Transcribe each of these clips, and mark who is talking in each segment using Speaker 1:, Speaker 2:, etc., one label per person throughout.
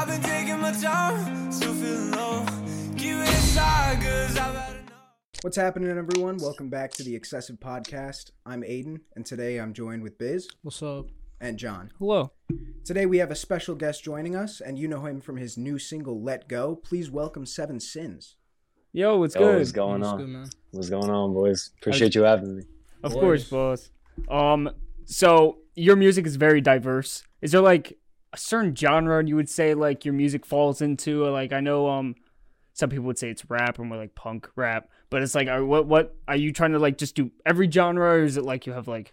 Speaker 1: I've been taking my time, still feeling low. Keep it inside, cause I've had enough.
Speaker 2: What's happening, everyone? Welcome back to the Excessive Podcast. I'm Aiden, and today I'm joined with Biz
Speaker 3: What's up?
Speaker 2: and John.
Speaker 3: Hello.
Speaker 2: Today we have a special guest joining us, and you know him from his new single "Let Go." Please welcome Seven Sins.
Speaker 3: Yo, what's
Speaker 4: Yo,
Speaker 3: good?
Speaker 4: what's going
Speaker 3: What's
Speaker 4: on?
Speaker 3: good, man?
Speaker 4: What's going on, boys? Appreciate you having me.
Speaker 3: Of
Speaker 2: Boys.
Speaker 3: course, boss. Um, so your music is very diverse. Is there like a certain genre you would say like your music falls into? Like I know um some people would say it's rap or more like punk rap, but it's like are, what what are you trying to like just do every genre or is it like you have like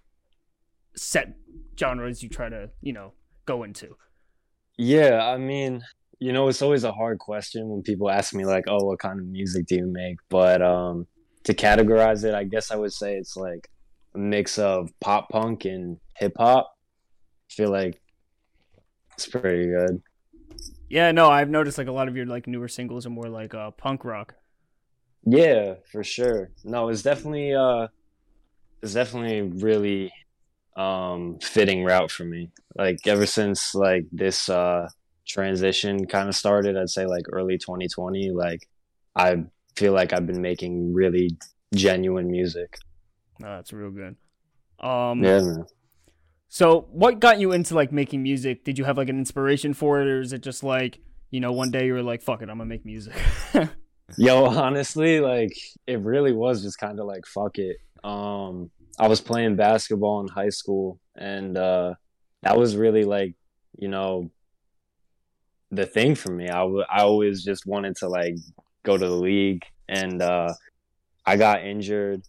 Speaker 3: set genres you try to, you know, go into?
Speaker 4: Yeah, I mean, you know, it's always a hard question when people ask me like, "Oh, what kind of music do you make?" But um, to categorize it, I guess I would say it's like a mix of pop punk and hip hop. I feel like it's pretty good.
Speaker 3: Yeah, no, I've noticed like a lot of your like newer singles are more like uh punk rock.
Speaker 4: Yeah, for sure. No, it's definitely uh, it's definitely really um fitting route for me. Like ever since like this uh transition kind of started, I'd say like early 2020, like I feel like I've been making really genuine music.
Speaker 3: Oh, that's real good. Um
Speaker 4: Yeah, man.
Speaker 3: So, what got you into like making music? Did you have like an inspiration for it, or is it just like you know one day you were like, "Fuck it, I'm gonna make music"?
Speaker 4: Yo, honestly, like it really was just kind of like fuck it. Um, I was playing basketball in high school, and uh, that was really like, you know, the thing for me. I w- I always just wanted to like go to the league, and uh, I got injured,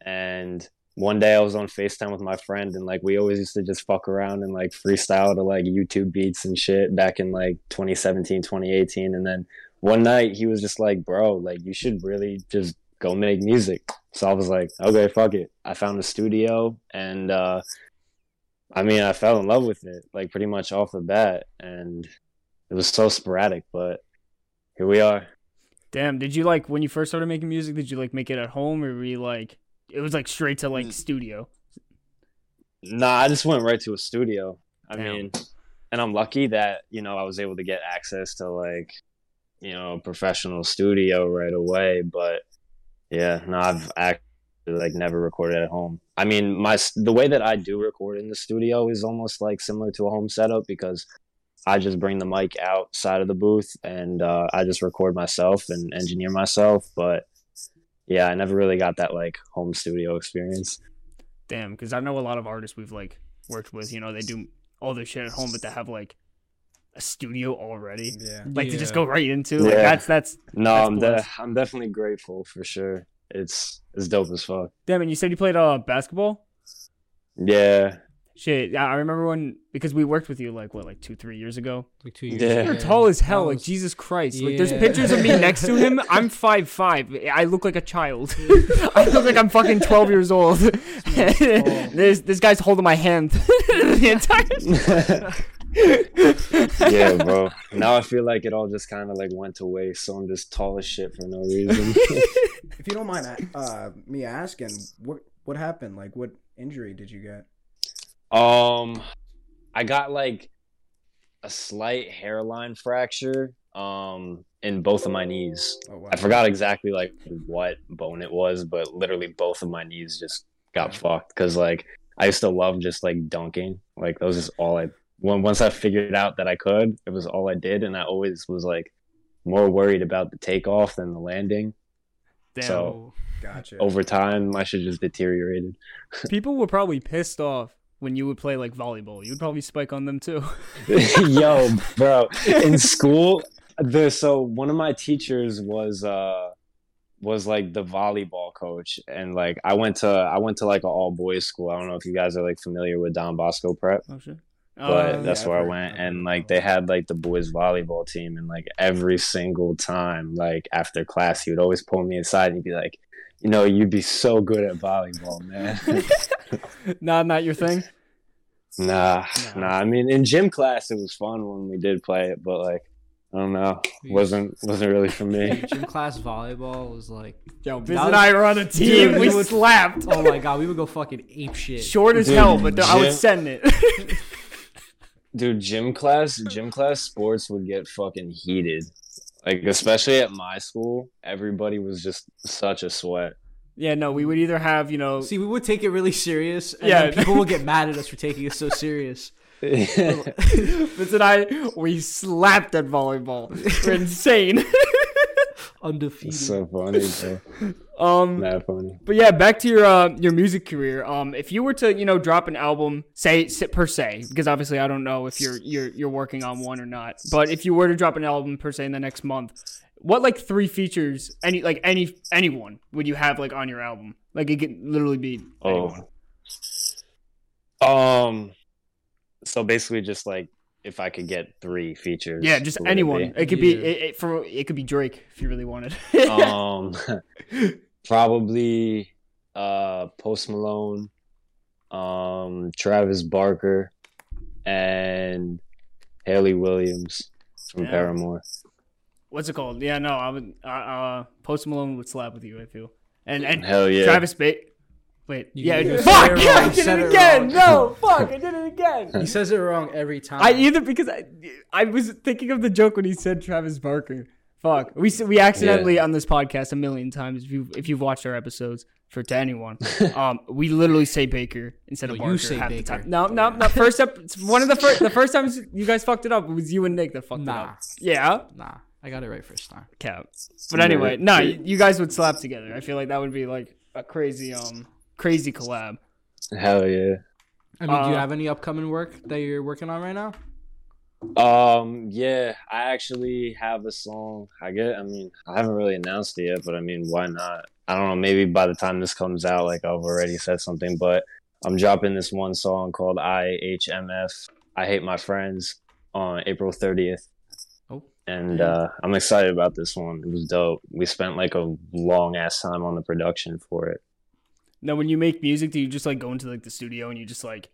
Speaker 4: and one day I was on FaceTime with my friend, and like we always used to just fuck around and like freestyle to like YouTube beats and shit back in like 2017, 2018, and then one night he was just like, bro, like you should really just go make music. So I was like, okay, fuck it. I found a studio and uh I mean I fell in love with it, like pretty much off the bat. And it was so sporadic, but here we are.
Speaker 3: Damn, did you like when you first started making music? Did you like make it at home, or were you like it was like straight to
Speaker 4: Mm.
Speaker 3: like studio?
Speaker 4: Nah, I just went right to a studio. I
Speaker 3: Damn.
Speaker 4: mean, and I'm lucky that, you know, I was able to get access to like, you know, a professional studio right away. But yeah, no, I've actually like never recorded at home. I mean, my the way that I do record in the studio is almost like similar to a home setup because I just bring the mic outside of the booth and uh, I just record myself and engineer myself. But yeah, I never really got that like home studio experience.
Speaker 3: Damn, because I know a lot of artists we've like worked with. You know, they do all their shit at home, but they have like a studio already,
Speaker 2: Yeah.
Speaker 3: like to just go right into. Like
Speaker 4: Yeah.
Speaker 3: that's that's
Speaker 4: No,
Speaker 3: That's
Speaker 4: I'm de- I'm definitely grateful for sure. It's it's dope as fuck.
Speaker 3: damn. And you said you played uh basketball.
Speaker 4: Yeah,
Speaker 3: Shit, yeah, I remember when because we worked with you like what, like two, three years ago.
Speaker 5: Like two years.
Speaker 4: Yeah.
Speaker 5: ago.
Speaker 3: You're tall as hell,
Speaker 5: That
Speaker 3: like Jesus Christ. Like there's pictures of me next to him. I'm five five. I look like a child. I look like I'm fucking twelve years old. this this guy's holding my hand the entire
Speaker 4: yeah, bro. Now I feel like it all just kind of like went to waste. So I'm just tall as shit for no reason.
Speaker 2: If you don't mind uh, me asking, what what happened? Like, what injury did you get?
Speaker 4: Um, I got like a slight hairline fracture. Um, in both of my knees.
Speaker 2: Oh wow.
Speaker 4: I forgot exactly like what bone it was, but literally both of my knees just got fucked because like I used to love just like dunking. Like that was just all I. When once I figured out that I could, it was all I did, and I always was like more worried about the takeoff than the landing.
Speaker 3: Damn.
Speaker 4: So-
Speaker 2: Gotcha.
Speaker 4: Over time, my shit just deteriorated.
Speaker 3: People were probably pissed off when you would play like volleyball. You'd probably spike on them too.
Speaker 4: Yo, bro, in school, the so one of my teachers was uh was like the volleyball coach, and like I went to I went to like an all boys school. I don't know if you guys are like familiar with Don Bosco Prep.
Speaker 3: Oh shit.
Speaker 4: but
Speaker 3: Uh,
Speaker 4: that's
Speaker 2: yeah,
Speaker 4: where I went. And like they had like the boys volleyball team, and like every single time, like after class, he would always pull me aside and he'd be like, "You know, you'd be so good at volleyball, man."
Speaker 3: Nah, not your thing.
Speaker 4: Nah,
Speaker 3: No.
Speaker 4: nah. I mean, in gym class, it was fun when we did play it, but like, I don't know, wasn't wasn't really for me.
Speaker 5: Gym class volleyball was like,
Speaker 3: Yo, Biz
Speaker 5: That
Speaker 3: and I were on a team.
Speaker 5: Dude,
Speaker 3: we
Speaker 5: we would-
Speaker 3: slapped.
Speaker 5: oh my god, we would go fucking ape shit.
Speaker 3: Short as
Speaker 4: Dude,
Speaker 3: hell, but I
Speaker 4: would
Speaker 3: send it.
Speaker 4: dude, gym class, gym class sports would get fucking heated. Like especially at my school, everybody was just such a sweat.
Speaker 3: Yeah, no, we would either have you know
Speaker 5: See, we would take it really serious, and
Speaker 3: Yeah.
Speaker 5: then people will get mad at us for taking it so serious.
Speaker 3: Vince and I we slapped at volleyball. We're insane.
Speaker 5: Undefeated.
Speaker 4: so funny, bro.
Speaker 3: um,
Speaker 4: Mad funny.
Speaker 3: But yeah, back to your uh, your music career. Um, if you were to you know drop an album, say per se, because obviously I don't know if you're you're you're working on one or not. But if you were to drop an album per se in the next month, what like three features any like any anyone would you have like on your album? Like it could literally be anyone.
Speaker 4: Oh. Um. So basically, just like if I could get three features.
Speaker 3: Yeah, just
Speaker 4: who it
Speaker 3: anyone. It could be
Speaker 5: Yeah.
Speaker 3: it, it, for it could be Drake if you really wanted.
Speaker 4: um. probably uh Post Malone, um Travis Barker, and Hayley Williams from
Speaker 3: Yeah.
Speaker 4: Paramore.
Speaker 3: What's it called? Yeah, no, I would. Uh, uh, Post Malone would slap with you. I feel. And and
Speaker 4: Hell yeah.
Speaker 3: Travis Ba Wait,
Speaker 5: You-
Speaker 3: yeah,
Speaker 5: you
Speaker 3: I-
Speaker 5: said
Speaker 3: fuck!
Speaker 5: it
Speaker 3: Yeah, I
Speaker 5: wrong,
Speaker 3: did it
Speaker 5: it
Speaker 3: again.
Speaker 5: wrong.
Speaker 3: No, fuck! I did it again.
Speaker 5: He says it wrong every time.
Speaker 3: I either because I I was thinking of the joke when he said Travis Barker. Fuck, we s- we accidentally on this podcast a million times. If you if you've watched our episodes for to anyone, um, we literally say Baker instead of
Speaker 5: No,
Speaker 3: Barker
Speaker 5: you say
Speaker 3: half the
Speaker 5: Baker.
Speaker 3: time. No, no, no. First up, it's one of the first the first times you guys fucked it up. It was you and Nick that fucked it up. Yeah,
Speaker 5: Nah, I got it right first time.
Speaker 3: cap. But anyway, no, you you guys would slap together. I feel like that would be like a crazy um crazy collab.
Speaker 4: Hell yeah.
Speaker 5: I mean, do you
Speaker 3: Uh,
Speaker 5: have any upcoming work that you're working on right now?
Speaker 4: Um, yeah, I actually have a song. I get, I mean, I haven't really announced it yet, but I mean, why not? I don't know, maybe by the time this comes out, like I've already said something, but I'm dropping this one song called IHMF, I Hate My Friends, on April 30th. And uh, I'm excited about this one. It was dope. We spent like a long ass time on the production for it.
Speaker 3: Now, when you make music, do you just like go into like the studio and you just like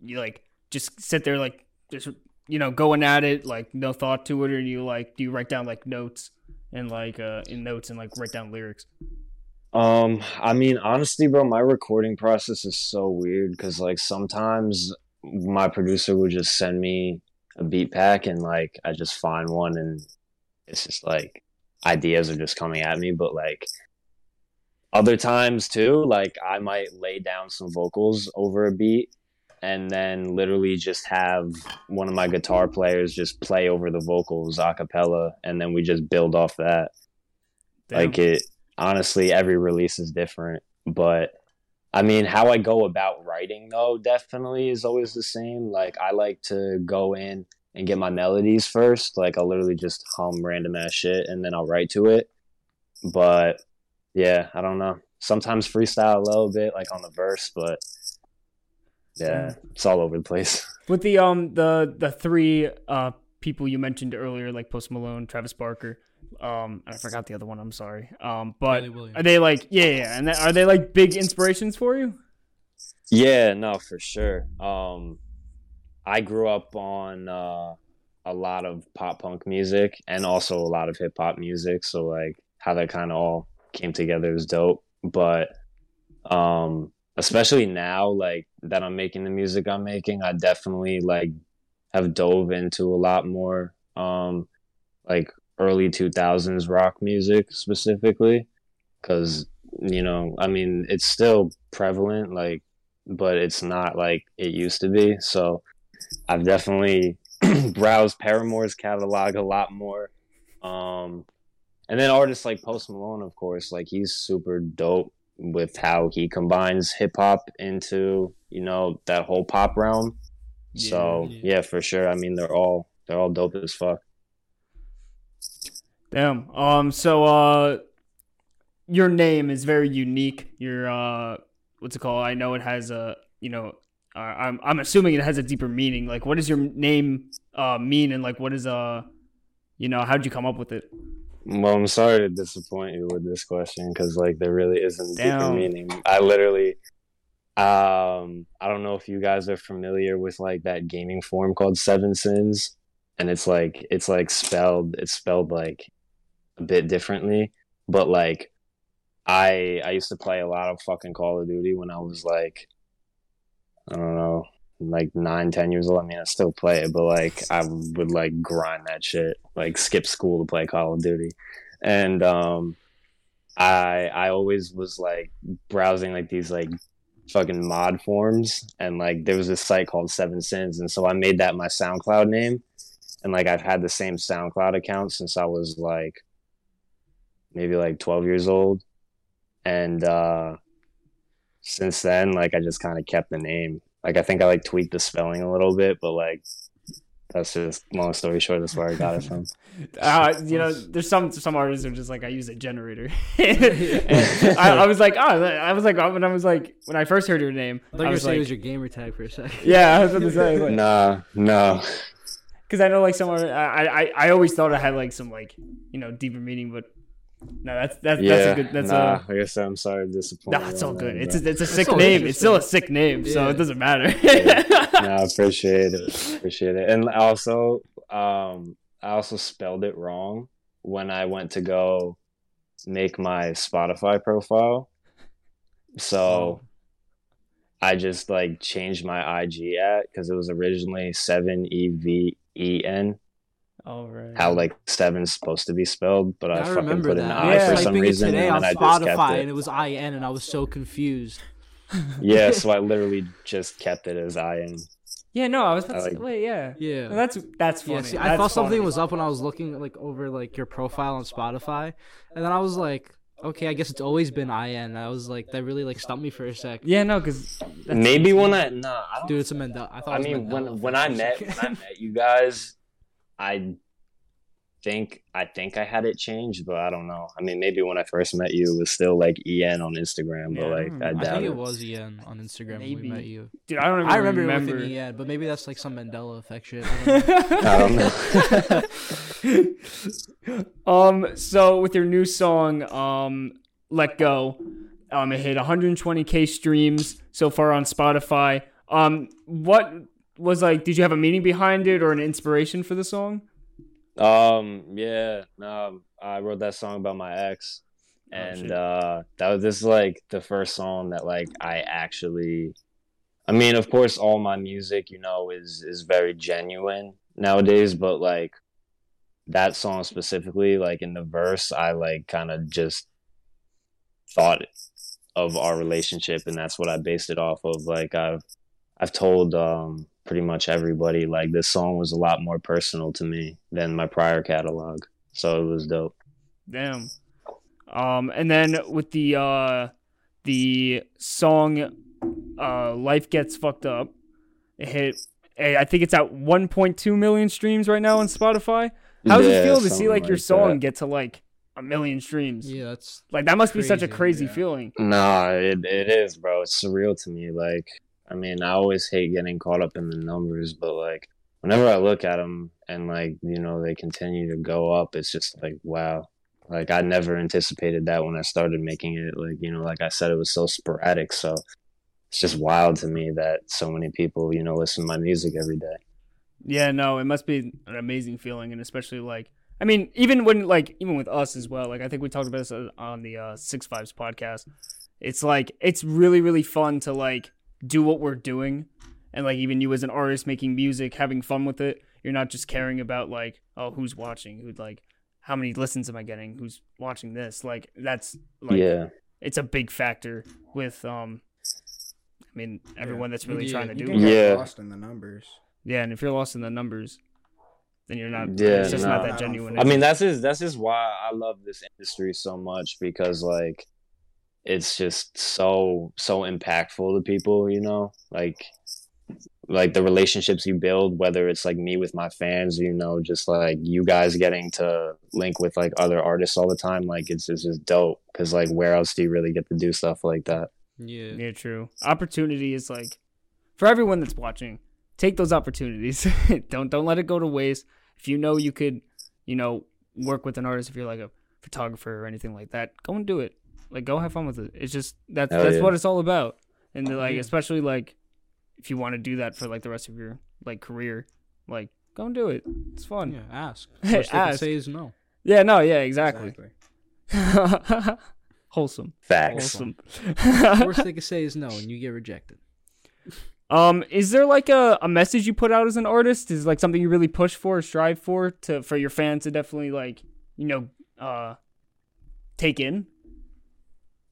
Speaker 3: you like just sit there like just you know going at it like no thought to it, or you like do you write down like notes and like uh in notes and like write down lyrics?
Speaker 4: Um, I mean, honestly, bro, my recording process is so weird because, like, sometimes my producer would just send me a beat pack and, like, I just find one and it's just like ideas are just coming at me. But, like, other times too, like, I might lay down some vocals over a beat and then literally just have one of my guitar players just play over the vocals a cappella and then we just build off that like it honestly every release is different but i mean how i go about writing though definitely is always the same. Like i like to go in and get my melodies first. Like i'll literally just hum random ass shit and then i'll write to it. But yeah i don't know. Sometimes freestyle a little bit like on the verse but yeah it's all over the place.
Speaker 3: With the um the the three uh people you mentioned earlier like Post Malone, Travis Barker. Um, and I forgot the other one. I'm sorry. Um, but are they like yeah, yeah? And then, are they like big inspirations for you?
Speaker 4: Yeah, no, for sure. Um, I grew up on uh, a lot of pop punk music and also a lot of hip hop music. So like how that kind of all came together is dope. But um, especially now, like that I'm making the music I'm making, I definitely like have dove into a lot more um, like early 2000s rock music specifically because you know i mean it's still prevalent like but it's not like it used to be. So I've definitely browsed Paramore's catalog a lot more. Um, and then artists like Post Malone, of course, like he's super dope with how he combines hip hop into you know that whole pop realm. So
Speaker 5: yeah.
Speaker 4: yeah, for sure. I mean, they're all they're all dope as fuck.
Speaker 3: Damn. Um. So, uh, your name is very unique. Your uh, what's it called? I know it has a, you know, uh, I'm I'm assuming it has a deeper meaning. Like, what does your name uh mean, and like, what is uh, you know, how did you come up with it?
Speaker 4: Well, I'm sorry to disappoint you with this question because like there really isn't deeper meaning. I literally, um, I don't know if you guys are familiar with like that gaming form called Seven Sins, and it's like it's like spelled it's spelled like a bit differently, but like I I used to play a lot of fucking Call of Duty when I was like I don't know like nine, ten years old. I mean, I still play it, but like I would like grind that shit, like skip school to play Call of Duty, and um, I I always was like browsing like these like fucking mod forms and like there was this site called Seven Sins, and so I made that my SoundCloud name, and like I've had the same SoundCloud account since I was like maybe like twelve years old, and uh since then like I just kind of kept the name. Like I think I like tweaked the spelling a little bit, but like that's just long story short. That's where I got it from.
Speaker 3: Uh, you know, there's some some artists are just like I use a generator. I, I was like, oh, I was like when I was like when I first heard your name,
Speaker 5: I thought you were
Speaker 3: was
Speaker 5: saying
Speaker 3: like,
Speaker 5: it was your gamer tag for a second.
Speaker 3: yeah, I was gonna say like,
Speaker 4: Nah, no.
Speaker 3: because I know like some art- I, I I always thought I had like some like you know deeper meaning, but no, that's that's
Speaker 4: Yeah,
Speaker 3: that's a good that's
Speaker 4: nah.
Speaker 3: a.
Speaker 4: Like I said, I'm sorry to disappoint.
Speaker 3: Nah, it's all good.
Speaker 4: that,
Speaker 3: It's a, it's a sick name. It's still a sick name, so it doesn't matter.
Speaker 4: No, I appreciate it. Appreciate it. And also, um, I also spelled it wrong when I went to go make my Spotify profile. So
Speaker 3: Oh.
Speaker 4: I just like changed my IG at because it was originally seven E V E N.
Speaker 3: All right.
Speaker 4: How like seven's supposed to be spelled, but I,
Speaker 5: I
Speaker 4: fucking put
Speaker 5: that.
Speaker 4: an
Speaker 5: I
Speaker 4: I
Speaker 3: Yeah.
Speaker 4: for some reason, and then I just kept it.
Speaker 5: and it was IN, and I was so confused.
Speaker 4: Yeah, so I literally just kept it as I am.
Speaker 3: Yeah, no, I was about
Speaker 4: I
Speaker 3: to
Speaker 4: like-
Speaker 3: wait, yeah.
Speaker 5: Yeah.
Speaker 3: No, that's that's funny.
Speaker 5: Yeah, see, I
Speaker 3: That's
Speaker 5: thought something was up when I was looking like over like your profile on Spotify, and then I was like, okay, I guess it's always been IN. I was like, that really like stumped me for a sec.
Speaker 3: Yeah, no, because
Speaker 4: Maybe when I nah, I don't
Speaker 5: Dude, it's a Mandela. I thought.
Speaker 4: I
Speaker 5: it was
Speaker 4: mean,
Speaker 5: Mandela
Speaker 4: when when I met when I met you guys, I think I think I had it changed, but I don't know. I mean, maybe when I first met you, it was still like En on Instagram, but
Speaker 3: Yeah,
Speaker 4: like I
Speaker 5: I
Speaker 4: doubt
Speaker 5: think
Speaker 4: it.
Speaker 5: it was EN on Instagram when we met you.
Speaker 3: dude, I don't even
Speaker 5: I remember,
Speaker 3: remember.
Speaker 5: it with EN, but maybe that's like some Mandela effect shit. I don't know.
Speaker 4: I don't know.
Speaker 3: um, so with your new song, um, "Let Go," um, it hit 120k streams so far on Spotify. Um, what was like? Did you have a meaning behind it or an inspiration for the song?
Speaker 4: Um, yeah, no, I wrote that song about my ex,
Speaker 3: Oh,
Speaker 4: and
Speaker 3: shit.
Speaker 4: uh, that was this is like the first song that like I actually. I mean, of course, all my music, you know, is is very genuine nowadays, but like that song specifically, like in the verse, I like kind of just thought of our relationship, and that's what I based it off of. Like I've I've told um pretty much everybody like this song was a lot more personal to me than my prior catalog. So it was dope.
Speaker 3: Damn. Um, and then with the uh, the song, uh, "Life Gets Fucked Up," it hit. I think it's at 1.2 million streams right now on Spotify. How does it feel to see
Speaker 4: something
Speaker 3: like your
Speaker 4: like
Speaker 3: song
Speaker 4: that.
Speaker 3: get to like a million streams?
Speaker 5: yeah, that's
Speaker 3: Like that must be such a
Speaker 5: Crazy,
Speaker 3: crazy
Speaker 5: yeah.
Speaker 3: feeling.
Speaker 4: Nah, it it is, bro. It's surreal to me. Like, I mean, I always hate getting caught up in the numbers, but like, whenever I look at them and like, you know, they continue to go up, it's just like, wow. Like, I never anticipated that when I started making it. Like, you know, like I said, it was so sporadic. So it's just wild to me that so many people, you know, listen to my music every day.
Speaker 3: Yeah, no, it must be an amazing feeling, and especially like, I mean, even when like, even with us as well. Like, I think we talked about this on the uh, Six Fives podcast. It's like it's really really fun to like do what we're doing, and like even you as an artist making music, having fun with it. You're not just caring about like, oh, who's watching, Who'd like, how many listens am I getting, who's watching this. Like that's like,
Speaker 4: yeah.
Speaker 3: it's a big factor with um. I mean, everyone that's really
Speaker 5: Yeah,
Speaker 3: trying to do
Speaker 2: You
Speaker 3: it.
Speaker 2: can get
Speaker 4: Yeah.
Speaker 2: lost in the numbers.
Speaker 3: Yeah, and if you're lost in the numbers, then you're not.
Speaker 4: Yeah,
Speaker 3: it's just
Speaker 4: no.
Speaker 3: not that genuine.
Speaker 4: I mean, that's just that's just why I love this industry so much because like it's just so so impactful to people, you know? Like like the relationships you build, whether it's like me with my fans, you know, just like you guys getting to link with like other artists all the time, like it's, it's just dope. Cause like where else do you really get to do stuff like that?
Speaker 5: yeah.
Speaker 3: yeah, true. Opportunity is like for everyone that's watching. Take those opportunities. don't don't let it go to waste. If you know you could, you know, work with an artist, if you're like a photographer or anything like that, go and do it. Like go have fun with it. It's just that's
Speaker 4: Hell
Speaker 3: that's
Speaker 4: yeah.
Speaker 3: what it's all about. And then, like
Speaker 5: Yeah.
Speaker 3: especially like if you want to do that for like the rest of your like career, like go and do it. It's fun.
Speaker 5: Yeah, ask. Worst they can
Speaker 3: Ask.
Speaker 5: say is no.
Speaker 3: Yeah, no, yeah, exactly.
Speaker 2: Exactly.
Speaker 3: Wholesome.
Speaker 4: Facts.
Speaker 3: Wholesome.
Speaker 5: Worst they can say is no, and you get rejected.
Speaker 3: Um, is there like a, a message you put out as an artist? Is like something you really push for, or strive for, to for your fans to definitely like you know uh take in?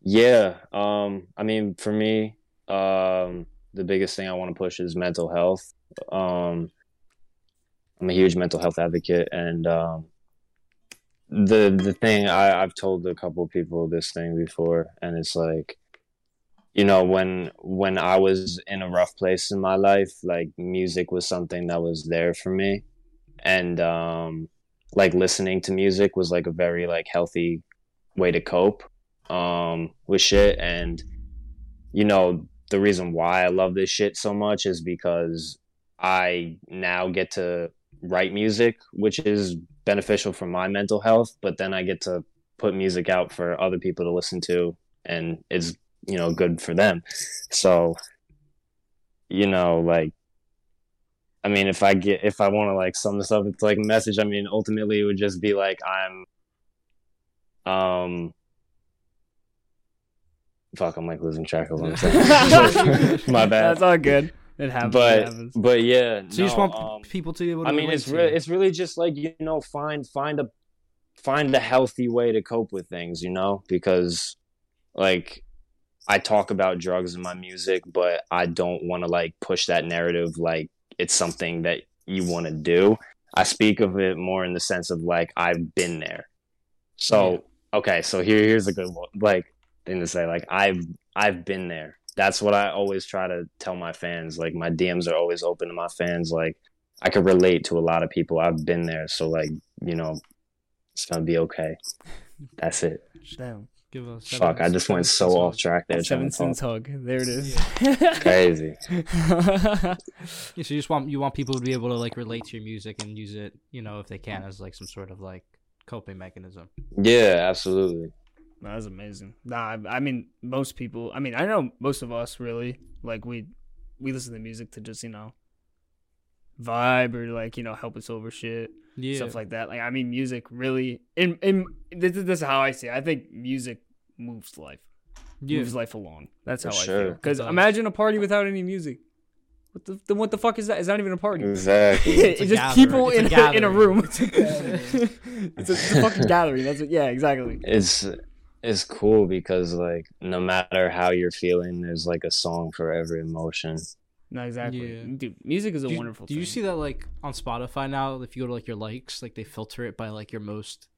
Speaker 4: Yeah. Um, I mean, for me, um, the biggest thing I want to push is mental health. Um, I'm a huge mental health advocate, and um, the the thing I, I've told a couple of people this thing before, and it's like, you know, when when I was in a rough place in my life, like music was something that was there for me, and um, like listening to music was like a very like healthy way to cope um with shit. And you know the reason why I love this shit so much is because I now get to write music which is beneficial for my mental health but then I get to put music out for other people to listen to and it's you know good for them. So you know like I mean if I get if I want to like sum this up it's like message. I mean ultimately it would just be like I'm um fuck i'm like losing track of what i'm saying. My bad.
Speaker 3: That's all good. It happens. it
Speaker 4: but
Speaker 3: happens.
Speaker 4: but yeah
Speaker 5: So you just want
Speaker 4: um,
Speaker 5: people to be able to
Speaker 4: i mean it's
Speaker 5: to
Speaker 4: really it's really just like you know find find a find a healthy way to cope with things you know? Because like i talk about drugs in my music but i don't want to like push that narrative like it's something that you want to do. I speak of it more in the sense of like i've been there. So okay so here here's a good one. Like thing to say like i've i've been there. That's what i always try to tell my fans like my dms are always open to my fans like i could relate to a lot of people. I've been there so like you know it's gonna be okay. That's it.
Speaker 3: Damn.
Speaker 5: Give us
Speaker 4: fuck i just went so off track there
Speaker 3: Seven
Speaker 4: trying to
Speaker 3: Sins hug. There it is.
Speaker 4: crazy.
Speaker 5: Yeah, so you just want you want people to be able to like relate to your music and use it, you know, if they can, as like some sort of like coping mechanism.
Speaker 4: yeah absolutely.
Speaker 3: No, That's amazing. Nah, I, I mean, most people. I mean, I know most of us really like we we listen to music to just you know vibe or like you know help us over shit
Speaker 5: Yeah,
Speaker 3: stuff like that. Like I mean, music really And in this, is- this is how I see. it. I think music moves life,
Speaker 5: yeah.
Speaker 3: moves life along. That's
Speaker 4: For
Speaker 3: how I
Speaker 4: sure.
Speaker 3: feel. Because imagine a party without any music. What the then what the fuck is that? It's not even a party.
Speaker 4: exactly
Speaker 3: it's,
Speaker 5: a
Speaker 3: just
Speaker 5: gathering.
Speaker 3: people
Speaker 5: It's
Speaker 3: in a, in a room. it's, a, it's a fucking gathering. That's what, yeah, exactly.
Speaker 4: it's it's cool because like no matter how you're feeling there's like a song for every emotion
Speaker 3: No, exactly.
Speaker 5: Yeah.
Speaker 3: Dude, music is a
Speaker 5: do
Speaker 3: wonderful
Speaker 5: Do
Speaker 3: thing.
Speaker 5: you see that like on Spotify now? If you go to like your likes, like they filter it by like your most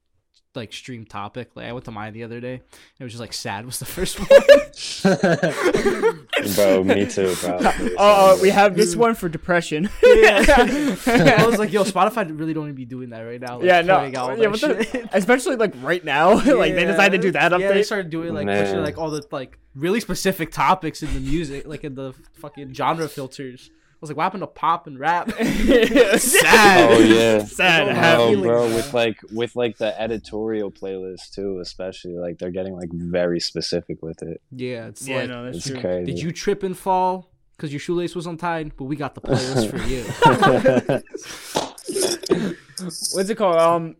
Speaker 5: like stream topic. Like I went to mine the other day. And it was just like sad was the first one.
Speaker 4: bro me too bro
Speaker 3: Oh, uh, we have this one for depression.
Speaker 5: I was like, yo, Spotify really don't even be doing that right now. Like,
Speaker 3: yeah, no,
Speaker 5: putting out all
Speaker 3: yeah,
Speaker 5: that
Speaker 3: the- especially like right now, like they decided to do that update.
Speaker 5: Yeah, they started doing like pushing like all the like really specific topics in the music, like in the fucking genre filters. I was like, what happened to pop and rap?
Speaker 3: Sad.
Speaker 4: oh yeah
Speaker 3: Sad.
Speaker 5: Oh,
Speaker 3: to
Speaker 4: oh bro with like with like the editorial playlist too especially like they're getting like very specific with it
Speaker 5: yeah, it's
Speaker 3: Yeah,
Speaker 5: like,
Speaker 3: no, that's
Speaker 4: it's
Speaker 3: true.
Speaker 4: crazy
Speaker 5: did you trip and fall because your shoelace was untied? But we got the playlist for you.
Speaker 3: What's it called? Um,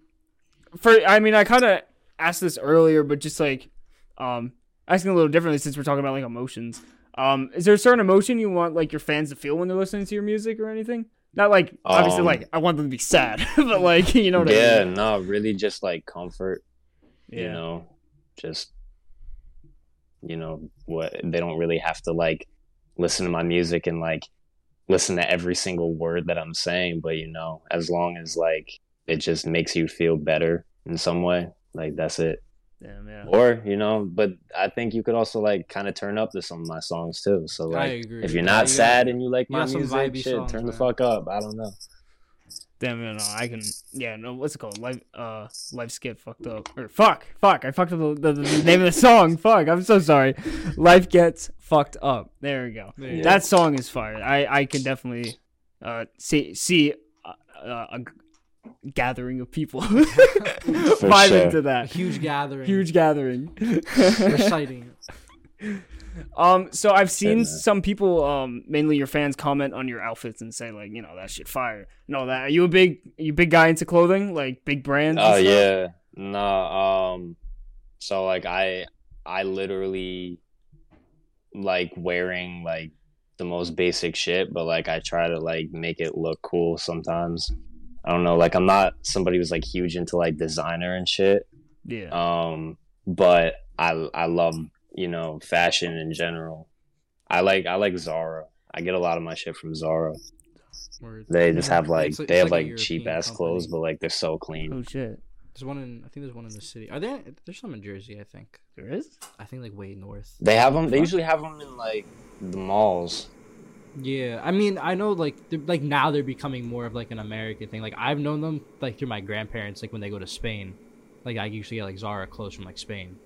Speaker 3: for I mean, I kind of asked this earlier, but just like, um, asking a little differently since we're talking about like emotions. Um, is there a certain emotion you want like your fans to feel when they're listening to your music or anything? Not like obviously
Speaker 4: Um,
Speaker 3: like I want them to be sad, but like you know what
Speaker 4: yeah
Speaker 3: I mean?
Speaker 4: Yeah, no really just like comfort
Speaker 3: Yeah.
Speaker 4: you know just you know what they don't really have to like listen to my music and like listen to every single word that i'm saying but you know as long as like it just makes you feel better in some way like that's it
Speaker 3: Damn, yeah.
Speaker 4: or you know but i think you could also like kind of turn up to some of my songs too so
Speaker 5: I
Speaker 4: like
Speaker 5: agree.
Speaker 4: if you're not
Speaker 5: you
Speaker 4: sad
Speaker 5: got-
Speaker 4: and you like
Speaker 5: you
Speaker 4: my
Speaker 5: got some
Speaker 4: music
Speaker 5: vibey
Speaker 4: shit
Speaker 5: songs,
Speaker 4: turn the fuck up i don't know
Speaker 3: Damn, no, no, I can. Yeah, no, what's it called? Life, uh, life's get fucked up. Or fuck, fuck, I fucked up the, the, the name of the song. Fuck, I'm so sorry. Life gets fucked up. There we go.
Speaker 5: There you
Speaker 3: That song is fire. I, I can definitely, uh, see see uh, uh, a g- gathering of people vibe
Speaker 4: sure.
Speaker 3: into that.
Speaker 5: huge gathering,
Speaker 3: Huge gathering.
Speaker 5: reciting.
Speaker 3: Um, so I've seen some people, um, mainly your fans, comment on your outfits and say like, you know, that shit fire. No, that are you a big, you big guy into clothing, like big brands?
Speaker 4: Oh
Speaker 3: stuff?
Speaker 4: yeah, no. Um, so like I, I literally like wearing like the most basic shit, but like I try to like make it look cool sometimes. I don't know, like I'm not somebody who's like huge into like designer and shit.
Speaker 3: Yeah.
Speaker 4: Um, but I I love you know fashion in general. I like I like Zara. I get a lot of my shit from Zara.
Speaker 5: Word.
Speaker 4: They just
Speaker 5: Yeah,
Speaker 4: have like
Speaker 5: it's
Speaker 4: they
Speaker 5: it's
Speaker 4: have
Speaker 5: a
Speaker 4: like cheap ass
Speaker 5: company.
Speaker 4: clothes, but like they're so clean.
Speaker 3: oh shit.
Speaker 5: There's one in. I think there's one in the city. Are there? There's some in Jersey. I think.
Speaker 3: There is.
Speaker 5: I think like way north.
Speaker 4: They have them. They usually have them in like the malls.
Speaker 5: Yeah, I mean, I know like like now they're becoming more of like an American thing. Like I've known them like through my grandparents. Like when they go to Spain, like I usually get like Zara clothes from like Spain.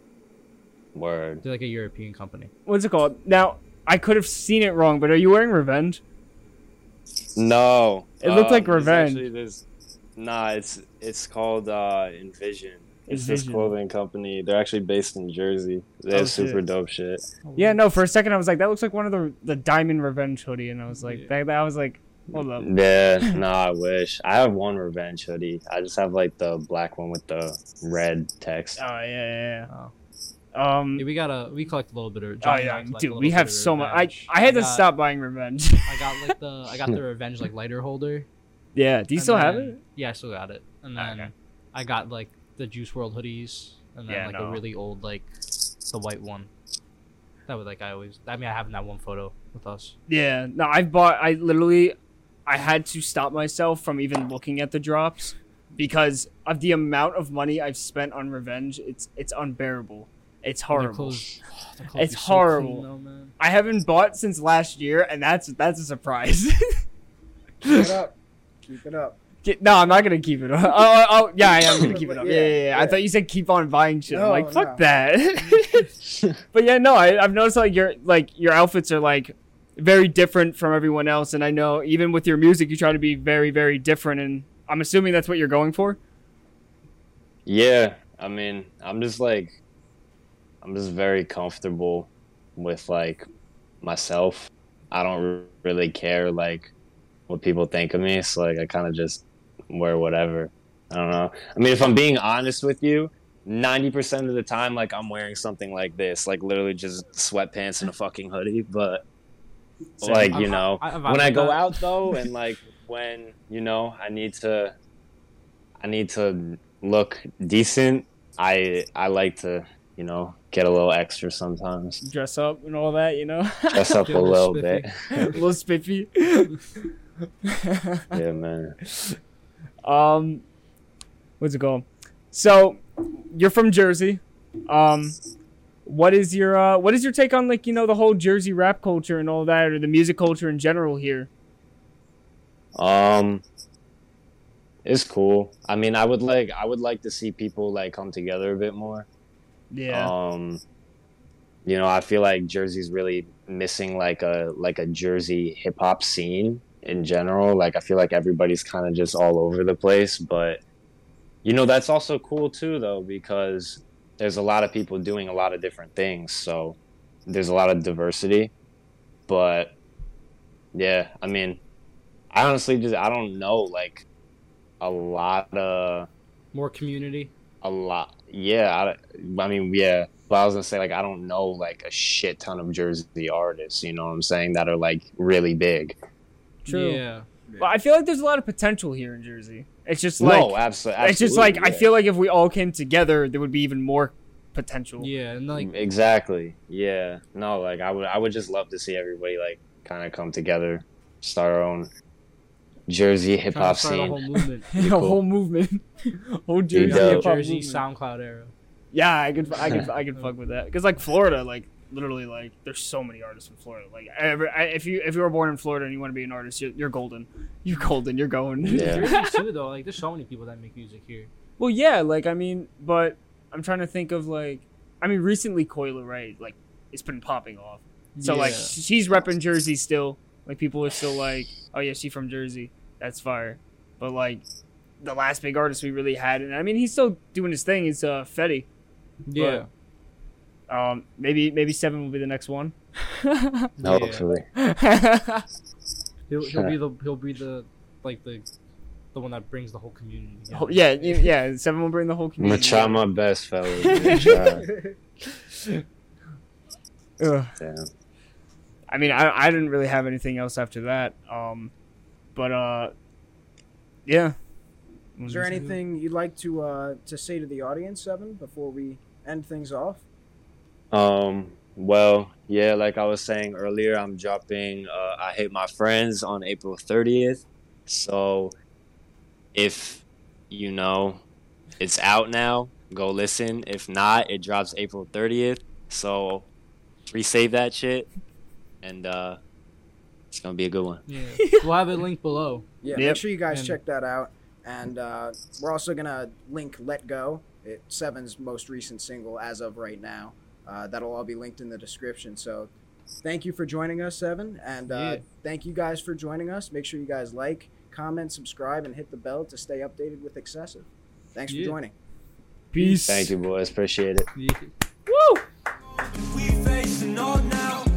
Speaker 4: Word.
Speaker 5: They're like a European company.
Speaker 3: What's it called? Now I could have seen it wrong, but are you wearing Revenge?
Speaker 4: No,
Speaker 3: It looked like
Speaker 4: there's
Speaker 3: Revenge.
Speaker 4: actually Nah, it's it's called uh, Envision. It's this clothing company. They're actually based in Jersey. They
Speaker 3: Oh,
Speaker 4: have super
Speaker 3: shit.
Speaker 4: dope shit.
Speaker 3: Yeah, no. For a second, I was like, that looks like one of the the Diamond Revenge hoodie, and I was like,
Speaker 5: Yeah.
Speaker 3: that, I was like, hold up.
Speaker 4: Yeah, nah, I wish. I have one Revenge hoodie. I just have like the black one with the red text.
Speaker 3: Oh yeah, yeah.
Speaker 5: Oh.
Speaker 3: Um.
Speaker 5: Yeah, we got a we collect a little bit of.
Speaker 3: Oh
Speaker 5: Johnny and I
Speaker 3: yeah,
Speaker 5: collect
Speaker 3: dude,
Speaker 5: little
Speaker 3: we have
Speaker 5: of
Speaker 3: so much. I I had to
Speaker 5: got-
Speaker 3: stop buying Revenge.
Speaker 5: I got like the I got the Revenge like lighter holder.
Speaker 3: yeah. Do you
Speaker 5: and
Speaker 3: still have it?
Speaker 5: Yeah, I still got it. And
Speaker 3: Oh,
Speaker 5: then
Speaker 3: okay.
Speaker 5: I got like the Juice WRLD hoodies, and then
Speaker 3: Yeah,
Speaker 5: like
Speaker 3: no.
Speaker 5: a really old like the white one. That was like I always. I mean, I have that one photo with us.
Speaker 3: Yeah. No, I've bought. I literally, I had to stop myself from even looking at the drops because of the amount of money I've spent on Revenge. It's it's unbearable. It's horrible.
Speaker 5: clothes- their clothes
Speaker 3: It's
Speaker 5: be so clean,
Speaker 3: horrible.
Speaker 5: though, man.
Speaker 3: I haven't bought since last year, and that's that's a surprise.
Speaker 2: Keep it up. Keep it up.
Speaker 3: Get- no, I'm not gonna keep it up. Oh, oh, oh, yeah, I am gonna keep it up. Yeah,
Speaker 2: Yeah,
Speaker 3: yeah, yeah. I thought you said keep on buying shit. I'm like, fuck
Speaker 2: no.
Speaker 3: that. but yeah, no, I, I've noticed like your like your outfits are like very different from everyone else, and I know even with your music, you try to be very, very different. And I'm assuming that's what you're going for.
Speaker 4: Yeah, I mean, I'm just like, I'm just very comfortable with like myself. I don't really care like what people think of me. So like, I kind of just wear whatever. I don't know. I mean, if I'm being honest with you, ninety percent of the time, like I'm wearing something like this, like literally just sweatpants and a fucking hoodie. But
Speaker 3: Same.
Speaker 4: like
Speaker 5: I'm-
Speaker 4: you know,
Speaker 5: I- I'm
Speaker 4: when I go
Speaker 5: that.
Speaker 4: out though, and like when you know I need to, I need to look decent. I I like to you know get a little extra sometimes,
Speaker 3: Dress up and all that, you know.
Speaker 4: dress up a
Speaker 5: little
Speaker 4: little bit.
Speaker 3: a little spiffy.
Speaker 4: yeah, man.
Speaker 3: Um, what's it called? So, you're from Jersey. Um, what is your uh, what is your take on like you know the whole Jersey rap culture and all that, or the music culture in general here?
Speaker 4: Um, it's cool. I mean, I would like I would like to see people like come together a bit more.
Speaker 3: Yeah,
Speaker 4: Um, you know, I feel like Jersey's really missing like a like a Jersey hip hop scene in general. Like I feel like everybody's kind of just all over the place, but you know, that's also cool too though because there's a lot of people doing a lot of different things. So there's a lot of diversity. But yeah, I mean, I honestly just I don't know like a lot of
Speaker 5: More community.
Speaker 4: a lot. Yeah, I, I mean, yeah. But I was gonna say like I don't know like a shit ton of Jersey artists. You know what I'm saying that are like really big.
Speaker 3: True.
Speaker 5: Yeah.
Speaker 3: But I feel like there's a lot of potential here in Jersey. It's just like
Speaker 4: no, absolutely.
Speaker 3: it's just like I feel like if we all came together, there would be even more potential.
Speaker 5: Yeah, and like mm,
Speaker 4: exactly. Yeah. No, like I would I would just love to see everybody like kind of come together, start our own Jersey hip hop
Speaker 5: to start a
Speaker 4: scene.
Speaker 5: whole movement.
Speaker 3: a
Speaker 4: cool.
Speaker 3: whole movement, whole Jersey
Speaker 4: dope.
Speaker 3: hip hop
Speaker 5: Jersey
Speaker 3: movement.
Speaker 5: SoundCloud era.
Speaker 3: Yeah, I could, I could, I could fuck with that. Cause like Florida, like literally, like there's so many artists in Florida. Like every, I, if you if you were born in Florida and you want to be an artist, you're, you're golden. You're golden. You're going.
Speaker 4: Yeah.
Speaker 5: Jersey too, though. Like, there's so many people that make music here.
Speaker 3: well, yeah. Like I mean, but I'm trying to think of like, I mean, recently Coi Leray, like it's been popping off. So like she's repping Jersey still. Like people are still like, oh yeah, she from Jersey. That's fire. But like the last big artist we really had, and I mean he's still doing his thing. Is uh Fetty.
Speaker 5: yeah,
Speaker 3: Um, maybe maybe seven will be the next one.
Speaker 4: Hopefully.
Speaker 5: he'll, he'll be the he'll be the like the the one that brings the whole community.
Speaker 3: Oh,
Speaker 5: Together.
Speaker 3: yeah, yeah, yeah. Seven will bring the whole community.
Speaker 4: I'm gonna try my best, fellas. I'm gonna try.
Speaker 3: Ugh.
Speaker 4: Damn.
Speaker 3: I mean, I I didn't really have anything else after that. Um, but uh, yeah. Was
Speaker 2: Is there anything you'd like to uh, to say to the audience, Seven, before we end things off?
Speaker 4: Um, well, yeah, like I was saying earlier, I'm dropping uh, I Hate My Friends on April 30th. So if you know it's out now, go listen. If not, it drops April 30th. So resave that shit and uh it's going to be a good one.
Speaker 5: Yeah, we'll have a link below.
Speaker 2: Yeah,
Speaker 3: Yep.
Speaker 2: make sure you guys
Speaker 5: And-
Speaker 2: check that out. And uh, we're also gonna link "Let Go," it, Seven's most recent single as of right now. Uh, that'll all be linked in the description. So, thank you for joining us, Seven, and uh,
Speaker 5: Yeah.
Speaker 2: thank you guys for joining us. Make sure you guys like, comment, subscribe, and hit the bell to stay updated with Excessive. Thanks
Speaker 5: Yeah.
Speaker 2: for joining.
Speaker 3: Peace.
Speaker 4: Thank you, boys. Appreciate it.
Speaker 5: Yeah.
Speaker 1: We